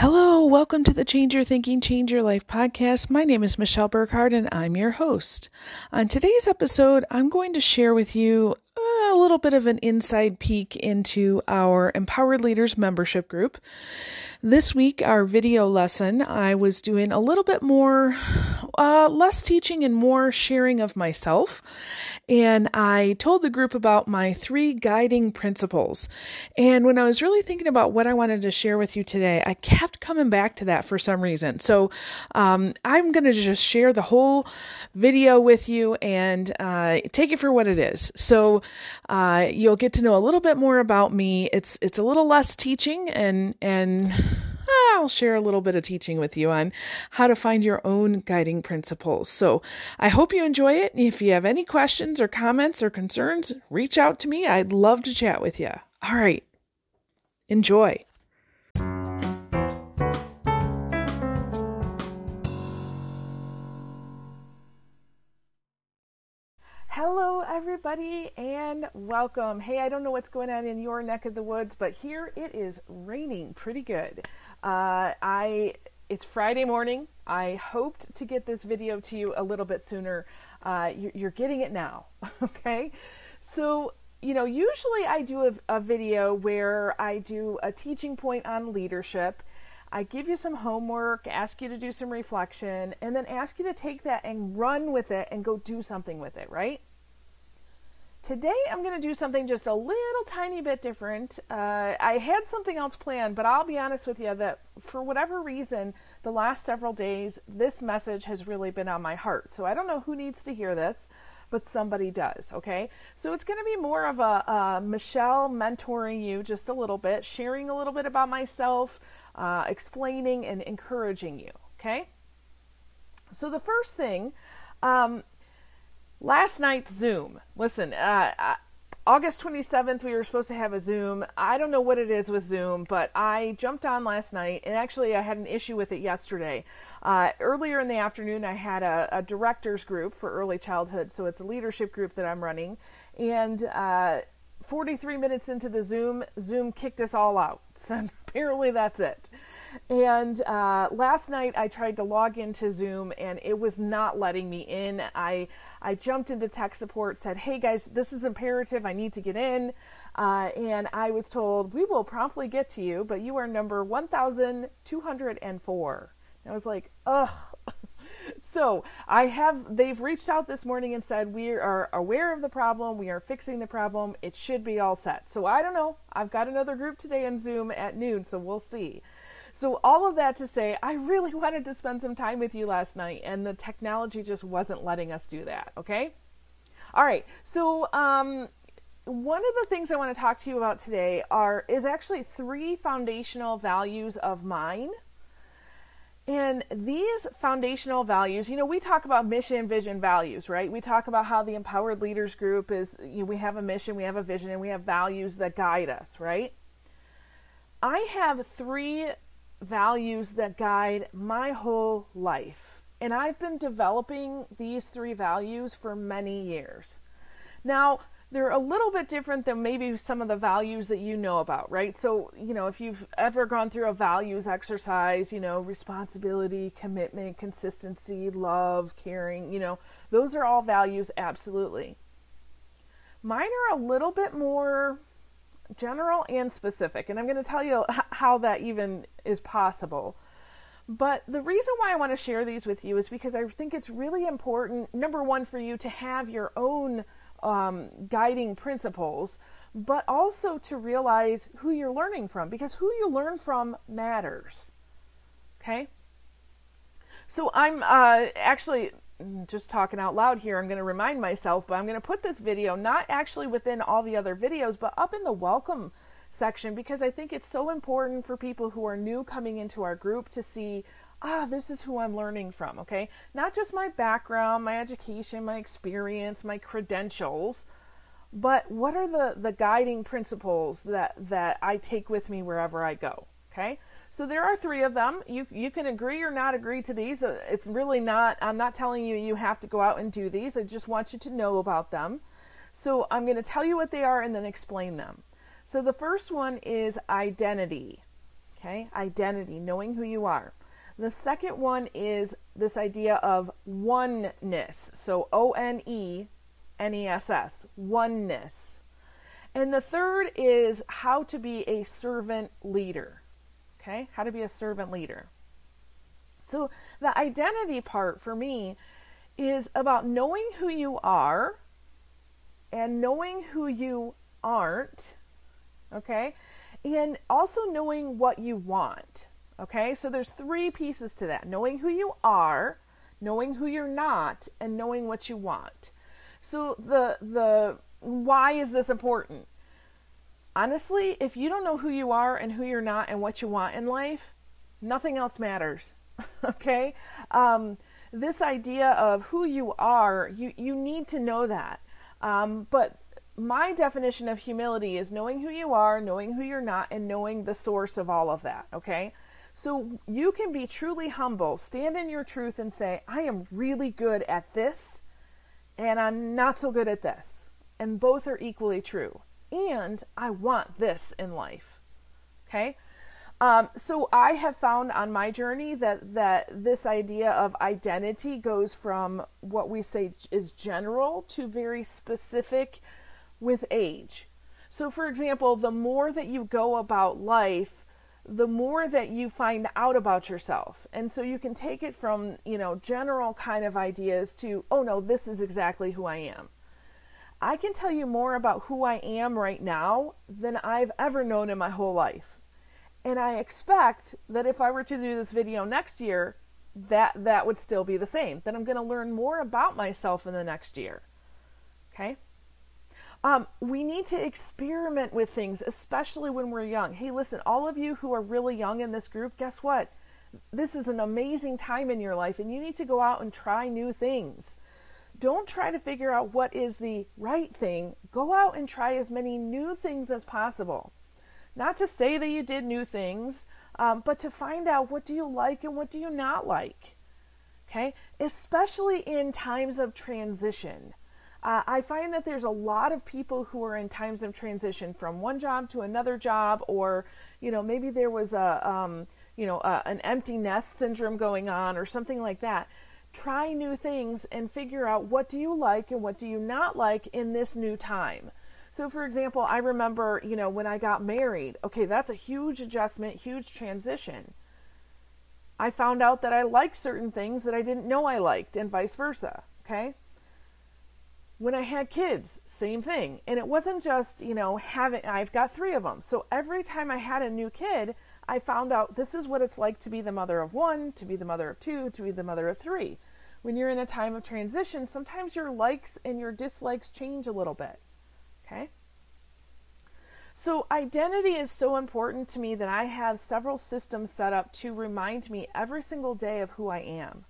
Hello, welcome to the Change Your Thinking, Change Your Life podcast. My name is Michelle Burkhardt and I'm your host. On today's episode, I'm going to share with you a little bit of an inside peek into our Empowered Leaders membership group. This week, our video lesson, I was doing a little bit more, uh, less teaching and more sharing of myself. And I told the group about my three guiding principles. And when I was really thinking about what I wanted to share with you today, I kept coming back to that for some reason. So um, I'm going to just share the whole video with you and uh, take it for what it is. So uh, you'll get to know a little bit more about me. It's it's a little less teaching and and I'll share a little bit of teaching with you on how to find your own guiding principles. So I hope you enjoy it. If you have any questions or comments or concerns, reach out to me. I'd love to chat with you. All right. Enjoy. Hello, everybody, and welcome. Hey, I don't know what's going on in your neck of the woods, but here it is raining pretty good. Uh, I it's Friday morning. I hoped to get this video to you a little bit sooner. Uh, you're, getting it now, okay? So you know, usually I do a, a video where I do a teaching point on leadership. I give you some homework, ask you to do some reflection, and then ask you to take that and run with it and go do something with it, right? Today I'm going to do something just a little tiny bit different. Uh, I had something else planned, but I'll be honest with you that for whatever reason, the last several days, this message has really been on my heart. So I don't know who needs to hear this, but somebody does, okay? So it's going to be more of a, a, Michelle mentoring you just a little bit, sharing a little bit about myself, uh, explaining and encouraging you, okay? So the first thing, um, Last night's Zoom. Listen, uh, uh, August 27th, we were supposed to have a Zoom. I don't know what it is with Zoom, but I jumped on last night, and actually, I had an issue with it yesterday. Uh, earlier in the afternoon, I had a, a, directors group for early childhood, so it's a leadership group that I'm running. And uh, 43 minutes into the Zoom, Zoom kicked us all out. So apparently, that's it. And uh, last night I tried to log into Zoom and it was not letting me in. I I jumped into tech support, said, "Hey guys, this is imperative. I need to get in," uh, and I was told, "We will promptly get to you, but you are number 1,204." I was like, "Ugh." so I have. They've reached out this morning and said we are aware of the problem. We are fixing the problem. It should be all set. So I don't know. I've got another group today in Zoom at noon, so we'll see. So, all of that to say, I really wanted to spend some time with you last night, and the technology just wasn't letting us do that, okay? All right, so um, one of the things I want to talk to you about today are is actually three foundational values of mine. And these foundational values, you know, we talk about mission, vision, values, right? We talk about how the Empowered Leaders Group is, you know, we have a mission, we have a vision, and we have values that guide us, right? I have three values that guide my whole life. And I've been developing these three values for many years. Now, they're a little bit different than maybe some of the values that you know about, right? So, you know, if you've ever gone through a values exercise, you know, responsibility, commitment, consistency, love, caring, you know, those are all values, absolutely. Mine are a little bit more general and specific. And I'm going to tell you how that even is possible. But the reason why I want to share these with you is because I think it's really important, number one, for you to have your own um, guiding principles, but also to realize who you're learning from, because who you learn from matters. Okay? So I'm uh, actually just talking out loud here, I'm going to remind myself, but I'm going to put this video not actually within all the other videos, but up in the welcome section because I think it's so important for people who are new coming into our group to see, ah, this is who I'm learning from, okay? Not just my background, my education, my experience, my credentials, but what are the, the guiding principles that, that I take with me wherever I go, okay? So there are three of them. You you can agree or not agree to these. Uh, it's really not. I'm not telling you you have to go out and do these. I just want you to know about them. So I'm going to tell you what they are and then explain them. So the first one is identity. Okay, identity, knowing who you are. The second one is this idea of oneness. So O N E N E S S, oneness. And the third is how to be a servant leader. Okay, how to be a servant leader. So the identity part for me is about knowing who you are and knowing who you aren't. Okay, and also knowing what you want. Okay, so there's three pieces to that knowing who you are, knowing who you're not, and knowing what you want. So, the, the why is this important? Honestly, if you don't know who you are and who you're not and what you want in life, nothing else matters. okay? Um, this idea of who you are, you, you need to know that. Um, but my definition of humility is knowing who you are, knowing who you're not, and knowing the source of all of that. Okay? So you can be truly humble, stand in your truth, and say, I am really good at this, and I'm not so good at this. And both are equally true. And I want this in life. Okay? Um, so I have found on my journey that that this idea of identity goes from what we say is general to very specific with age. So, for example, the more that you go about life the more that you find out about yourself. And so you can take it from, you know, general kind of ideas to, oh no, this is exactly who I am. I can tell you more about who I am right now than I've ever known in my whole life. And I expect that if I were to do this video next year, that that would still be the same. That I'm going to learn more about myself in the next year. Okay? Um, we need to experiment with things, especially when we're young. Hey, listen, all of you who are really young in this group, guess what? This is an amazing time in your life, and you need to go out and try new things. Don't try to figure out what is the right thing. Go out and try as many new things as possible. Not to say that you did new things, um, but to find out what do you like and what do you not like. Okay? Especially in times of transition. Uh, I find that there's a lot of people who are in times of transition from one job to another job, or you know maybe there was a um, you know a, an empty nest syndrome going on, or something like that. Try new things and figure out what do you like and what do you not like in this new time. So, for example, I remember you know when I got married. Okay, that's a huge adjustment, huge transition. I found out that I like certain things that I didn't know I liked, and vice versa. Okay when I had kids, same thing. And it wasn't just, you know, having, I've got three of them. So every time I had a new kid, I found out this is what it's like to be the mother of one, to be the mother of two, to be the mother of three. When you're in a time of transition, sometimes your likes and your dislikes change a little bit. Okay? So, identity is so important to me that I have several systems set up to remind me every single day of who I am.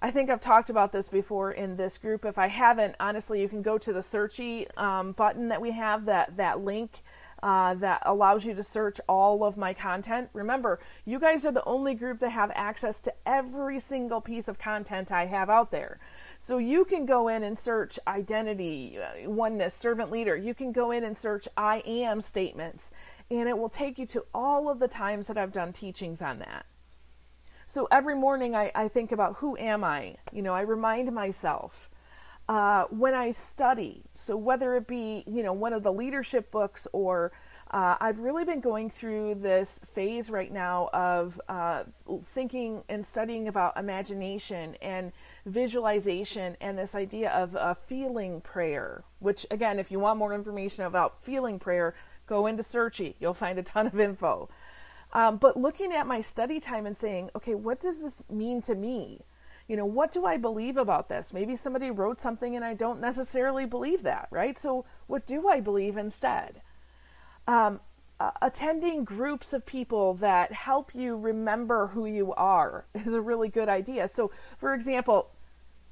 I think I've talked about this before in this group. If I haven't, honestly, you can go to the searchy um, button that we have, that, that link uh, that allows you to search all of my content. Remember, you guys are the only group that have access to every single piece of content I have out there. So you can go in and search identity, uh, oneness, servant leader. You can go in and search I am statements, and it will take you to all of the times that I've done teachings on that. So every morning I, I think about who am I? You know, I remind myself. Uh, when I study, so whether it be, you know, one of the leadership books or uh, I've really been going through this phase right now of uh, thinking and studying about imagination and visualization and this idea of a feeling prayer, which, again, if you want more information about feeling prayer, go into Searchy. You'll find a ton of info. Um, but looking at my study time and saying, okay, what does this mean to me? You know, what do I believe about this? Maybe somebody wrote something and I don't necessarily believe that, right? So, what do I believe instead? Um, uh, attending groups of people that help you remember who you are is a really good idea. So, for example,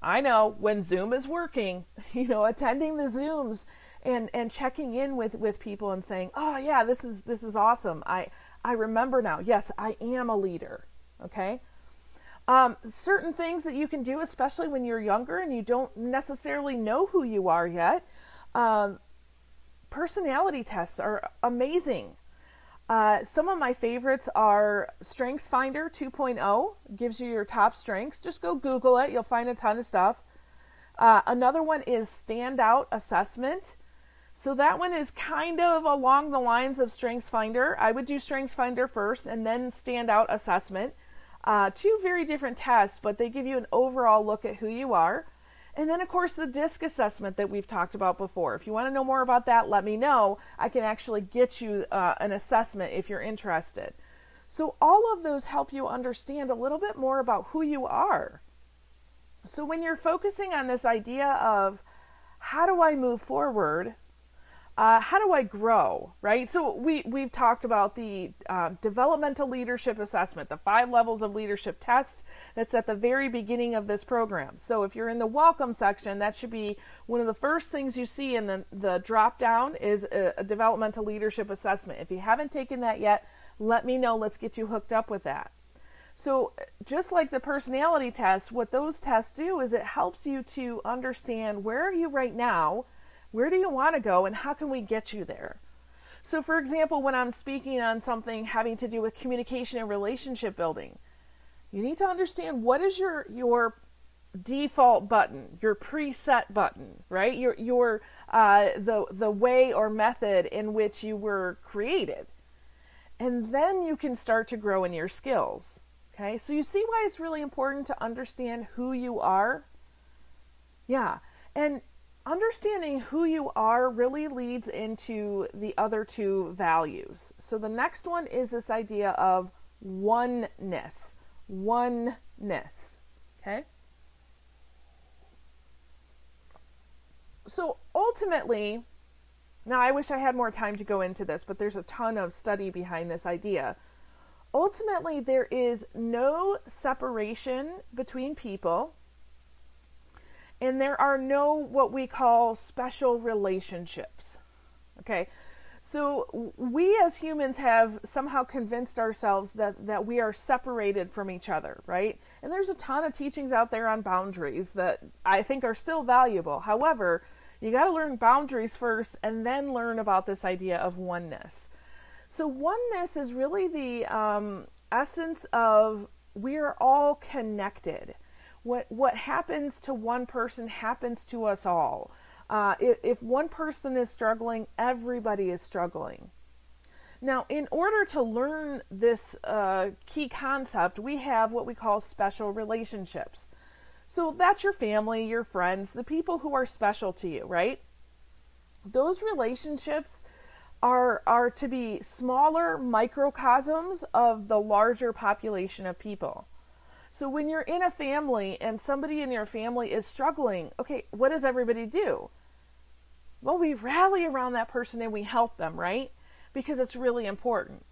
I know when Zoom is working, you know, attending the Zooms and and checking in with with people and saying, "Oh yeah, this is this is awesome. I I remember now. Yes, I am a leader. Okay. Um, certain things that you can do, especially when you're younger and you don't necessarily know who you are yet. Um, personality tests are amazing. Uh, some of my favorites are Strengths Finder 2.0, gives you your top strengths. Just go Google it, you'll find a ton of stuff. Uh, another one is Standout Assessment. So that one is kind of along the lines of Strengths Finder. I would do Strengths Finder first and then Standout Assessment. Uh, two very different tests, but they give you an overall look at who you are. And then, of course, the DISC assessment that we've talked about before. If you want to know more about that, let me know. I can actually get you uh, an assessment if you're interested. So, all of those help you understand a little bit more about who you are. So, when you're focusing on this idea of how do I move forward, uh, how do I grow, right? So we we've talked about the uh, developmental leadership assessment, the five levels of leadership test. That's at the very beginning of this program. So if you're in the welcome section, that should be one of the first things you see in the the drop down is a, a developmental leadership assessment. If you haven't taken that yet, let me know. Let's get you hooked up with that. So, just like the personality test, what those tests do is it helps you to understand where are you right now where do you want to go and how can we get you there? So, for example, when I'm speaking on something having to do with communication and relationship building, you need to understand what is your your default button, your preset button, right? Your your uh, the the way or method in which you were created, and then you can start to grow in your skills. Okay, so you see why it's really important to understand who you are. Yeah, and understanding who you are really leads into the other two values. So the next one is this idea of oneness. Oneness. Okay? So ultimately, now I wish I had more time to go into this, but there's a ton of study behind this idea. Ultimately, there is no separation between people and there are no what we call special relationships. Okay, so we as humans have somehow convinced ourselves that, that we are separated from each other, right? And there's a ton of teachings out there on boundaries that I think are still valuable. However, you got to learn boundaries first and then learn about this idea of oneness. So, oneness is really the um, essence of we are all connected what what happens to one person happens to us all. Uh, if, if one person is struggling, everybody is struggling. Now, in order to learn this uh, key concept, we have what we call special relationships. So that's your family, your friends, the people who are special to you, right? Those relationships are are to be smaller microcosms of the larger population of people. So when you're in a family and somebody in your family is struggling, okay, what does everybody do? Well, we rally around that person and we help them, right? Because it's really important.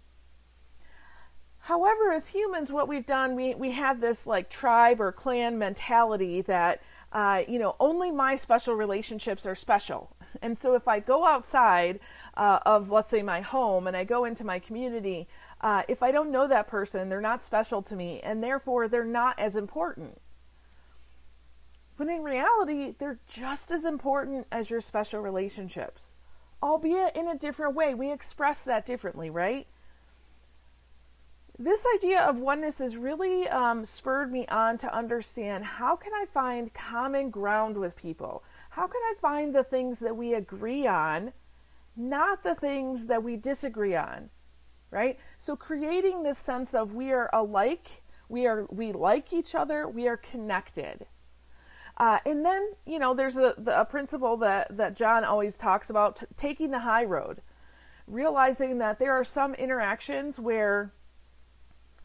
However, as humans, what we've done, we, we have this like tribe or clan mentality that, uh, you know, only my special relationships are special. And so if I go outside uh, of, let's say, my home and I go into my community, uh, if I don't know that person, they're not special to me, and therefore they're not as important. But in reality, they're just as important as your special relationships, albeit in a different way. We express that differently, right? This idea of oneness has really um, spurred me on to understand how can I find common ground with people? How can I find the things that we agree on, not the things that we disagree on? Right? So creating this sense of we are alike, we are we like each other, we are connected. Uh, and then you know there's a, the, a principle that that John always talks about t- taking the high road, realizing that there are some interactions where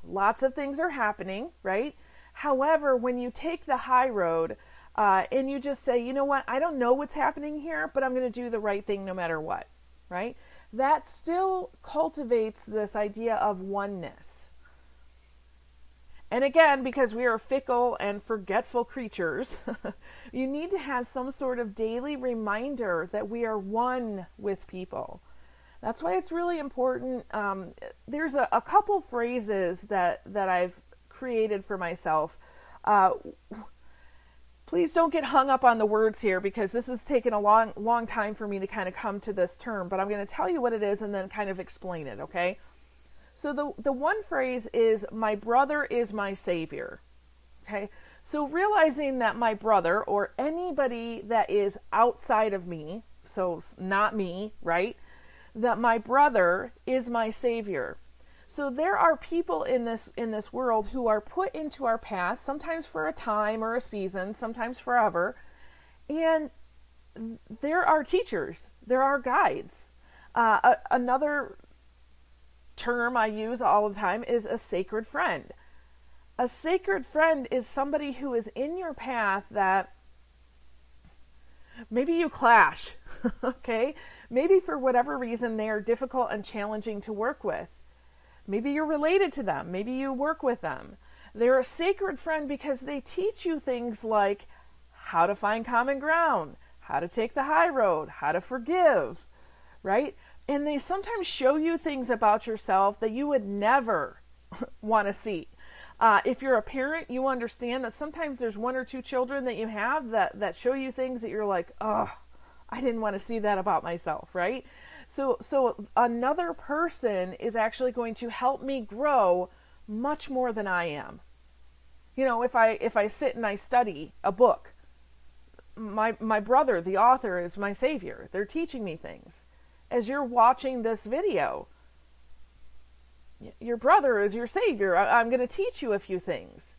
lots of things are happening, right? However, when you take the high road uh, and you just say, you know what, I don't know what's happening here, but I'm going to do the right thing no matter what, right? That still cultivates this idea of oneness. And again, because we are fickle and forgetful creatures, you need to have some sort of daily reminder that we are one with people. That's why it's really important. Um, there's a, a, couple phrases that, that I've created for myself. Uh, please don't get hung up on the words here because this has taken a long long time for me to kind of come to this term but i'm going to tell you what it is and then kind of explain it okay So the the one phrase is my brother is my savior. Okay? So realizing that my brother or anybody that is outside of me, so not me, right? That my brother is my savior. So there are people in this in this world who are put into our past, sometimes for a time or a season, sometimes forever, and there are teachers, there are guides. Uh, a, another term I use all the time is a sacred friend. A sacred friend is somebody who is in your path that maybe you clash, okay? Maybe for whatever reason they are difficult and challenging to work with. Maybe you're related to them, maybe you work with them. They're a sacred friend because they teach you things like how to find common ground, how to take the high road, how to forgive, right? And they sometimes show you things about yourself that you would never want to see. Uh, if you're a parent, you understand that sometimes there's one or two children that you have that, that show you things that you're like, oh, I didn't want to see that about myself, right? So, so another person is actually going to help me grow much more than I am. You know, if I if I sit and I study a book, my my brother, the author, is my savior. They're teaching me things. As you're watching this video, your brother is your savior. I, am going to teach you a few things.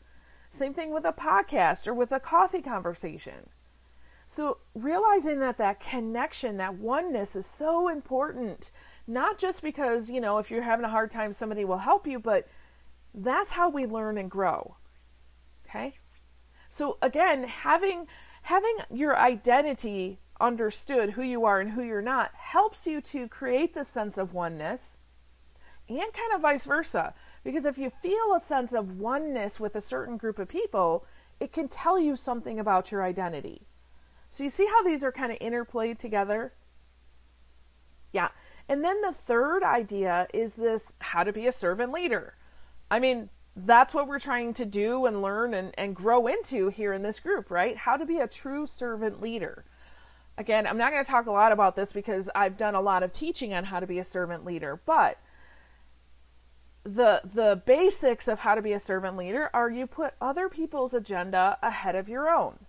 Same thing with a podcast or with a coffee conversation. So, realizing that that connection, that oneness is so important, not just because, you know, if you're having a hard time, somebody will help you, but that's how we learn and grow. Okay? So, again, having having your identity understood, who you are and who you're not, helps you to create this sense of oneness and kind of vice versa. Because if you feel a sense of oneness with a certain group of people, it can tell you something about your identity. So you see how these are kind of interplayed together? Yeah. And then the third idea is this how to be a servant leader. I mean, that's what we're trying to do and learn and, and grow into here in this group, right? How to be a true servant leader. Again, I'm not going to talk a lot about this because I've done a lot of teaching on how to be a servant leader, but the the basics of how to be a servant leader are you put other people's agenda ahead of your own.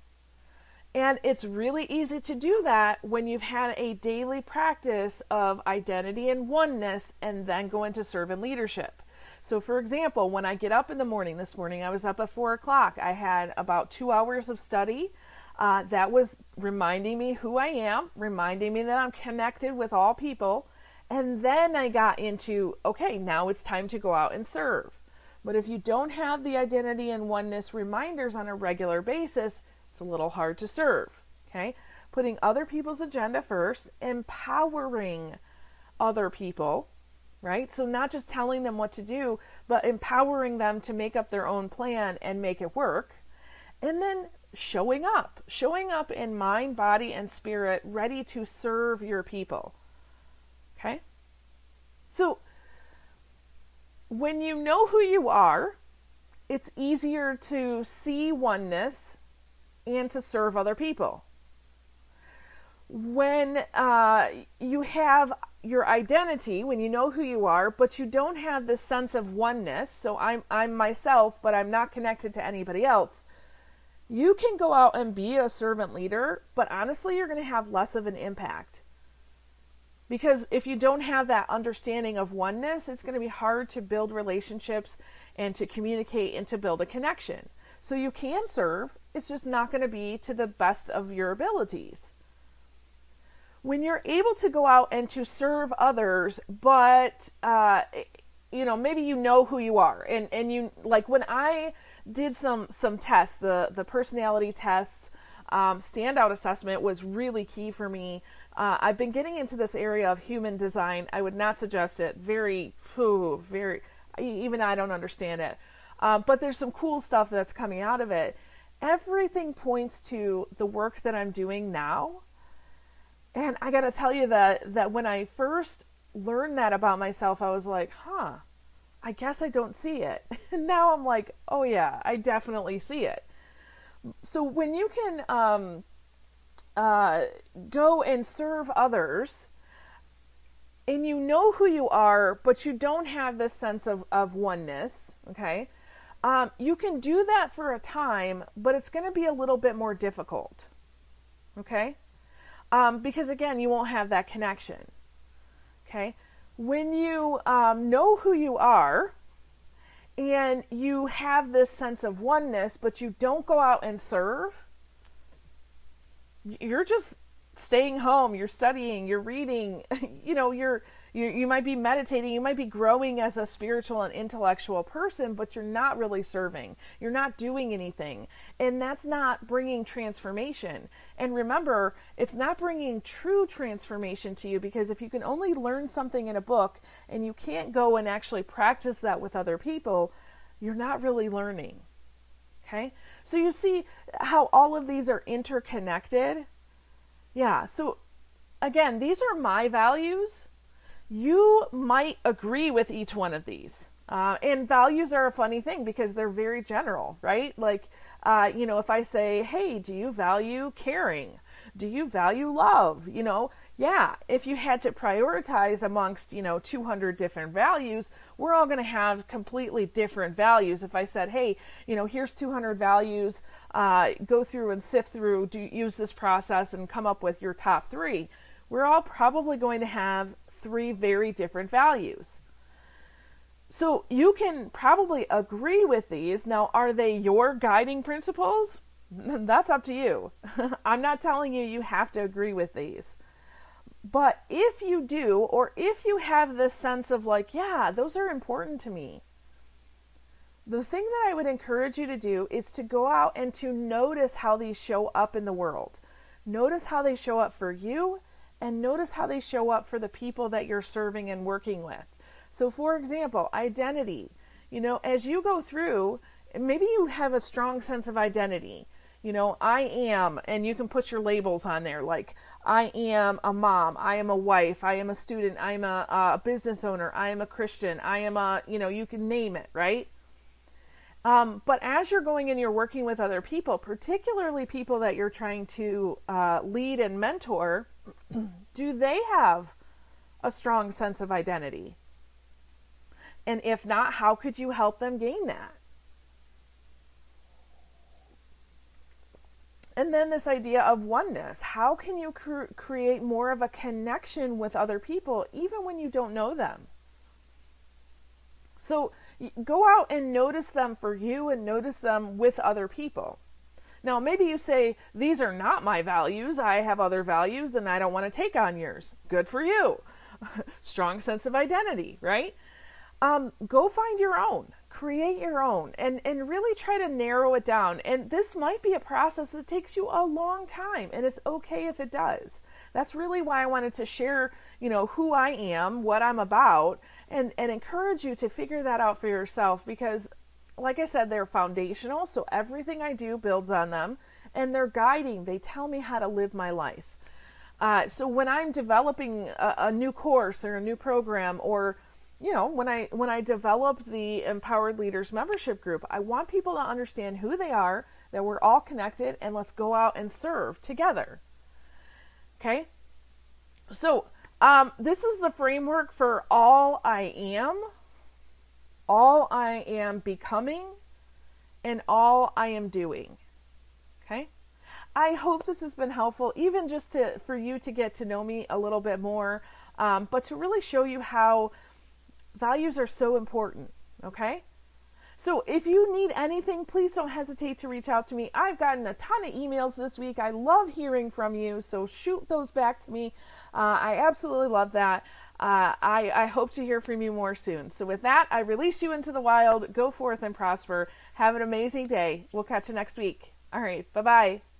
And it's really easy to do that when you've had a daily practice of identity and oneness and then go into servant leadership. So, for example, when I get up in the morning, this morning I was up at four o'clock, I had about two hours of study. Uh, that was reminding me who I am, reminding me that I'm connected with all people. And then I got into, okay, now it's time to go out and serve. But if you don't have the identity and oneness reminders on a regular basis, it's a little hard to serve. Okay? Putting other people's agenda first, empowering other people right? So, not just telling them what to do, but empowering them to make up their own plan and make it work. And then showing up, showing up in mind, body, and spirit, ready to serve your people. Okay? So, when you know who you are, it's easier to see oneness and to serve other people. When uh, you have your identity when you know who you are but you don't have this sense of oneness so i'm i'm myself but i'm not connected to anybody else you can go out and be a servant leader but honestly you're going to have less of an impact because if you don't have that understanding of oneness it's going to be hard to build relationships and to communicate and to build a connection so you can serve it's just not going to be to the best of your abilities when you're able to go out and to serve others, but uh, you know maybe you know who you are, and and you like when I did some some tests, the the personality tests, um, standout assessment was really key for me. Uh, I've been getting into this area of human design. I would not suggest it. Very, whew, very. Even I don't understand it. Uh, but there's some cool stuff that's coming out of it. Everything points to the work that I'm doing now and I got to tell you that that when I first learned that about myself, I was like, "Huh, I guess I don't see it." And now I'm like, "Oh yeah, I definitely see it." So when you can um, uh, go and serve others, and you know who you are, but you don't have this sense of, of oneness, okay? Um, you can do that for a time, but it's going to be a little bit more difficult, okay? Um, because again, you won't have that connection, okay? When you um, know who you are, and you have this sense of oneness, but you don't go out and serve, you're just staying home, you're studying, you're reading, you know, you're you you might be meditating, you might be growing as a spiritual and intellectual person, but you're not really serving. You're not doing anything. And that's not bringing transformation. And remember, it's not bringing true transformation to you because if you can only learn something in a book and you can't go and actually practice that with other people, you're not really learning. Okay? So you see how all of these are interconnected? Yeah. So again, these are my values you might agree with each one of these. Uh, and values are a funny thing because they're very general, right? Like, uh, you know, if I say, hey, do you value caring? Do you value love? You know, yeah, if you had to prioritize amongst, you know, 200 different values, we're all going to have completely different values. If I said, hey, you know, here's 200 values, uh, go through and sift through, do use this process and come up with your top three, we're all probably going to have three very different values. So you can probably agree with these. Now, are they your guiding principles? That's up to you. I'm not telling you you have to agree with these. But if you do, or if you have this sense of like, yeah, those are important to me, the thing that I would encourage you to do is to go out and to notice how these show up in the world. Notice how they show up for you and notice how they show up for the people that you're serving and working with. So, for example, identity. You know, as you go through, maybe you have a strong sense of identity. You know, I am, and you can put your labels on there like, I am a mom, I am a wife, I am a student, I am a, a business owner, I am a Christian, I am a, you know, you can name it, right? Um, but as you're going and you're working with other people, particularly people that you're trying to uh, lead and mentor, do they have a strong sense of identity? And if not, how could you help them gain that? And then this idea of oneness. How can you cr- create more of a connection with other people even when you don't know them? So go out and notice them for you and notice them with other people. Now, maybe you say, These are not my values. I have other values and I don't want to take on yours. Good for you. Strong sense of identity, right? Um, go find your own, create your own, and, and really try to narrow it down. And this might be a process that takes you a long time, and it's okay if it does. That's really why I wanted to share, you know, who I am, what I'm about, and, and encourage you to figure that out for yourself because like I said, they're foundational, so everything I do builds on them, and they're guiding. They tell me how to live my life. Uh, so when I'm developing a, a, new course or a new program, or you know, when I when I develop the Empowered Leaders membership group, I want people to understand who they are, that we're all connected, and let's go out and serve together. Okay, so um, this is the framework for all I am all I am becoming and all I am doing. Okay? I hope this has been helpful, even just to for you to get to know me a little bit more, um, but to really show you how values are so important. Okay? So if you need anything, please don't hesitate to reach out to me. I've gotten a ton of emails this week. I love hearing from you, so shoot those back to me. Uh, I absolutely love that uh, I, I hope to hear from you more soon. So, with that, I release you into the wild. Go forth and prosper. Have an amazing day. We'll catch you next week. All right. Bye bye.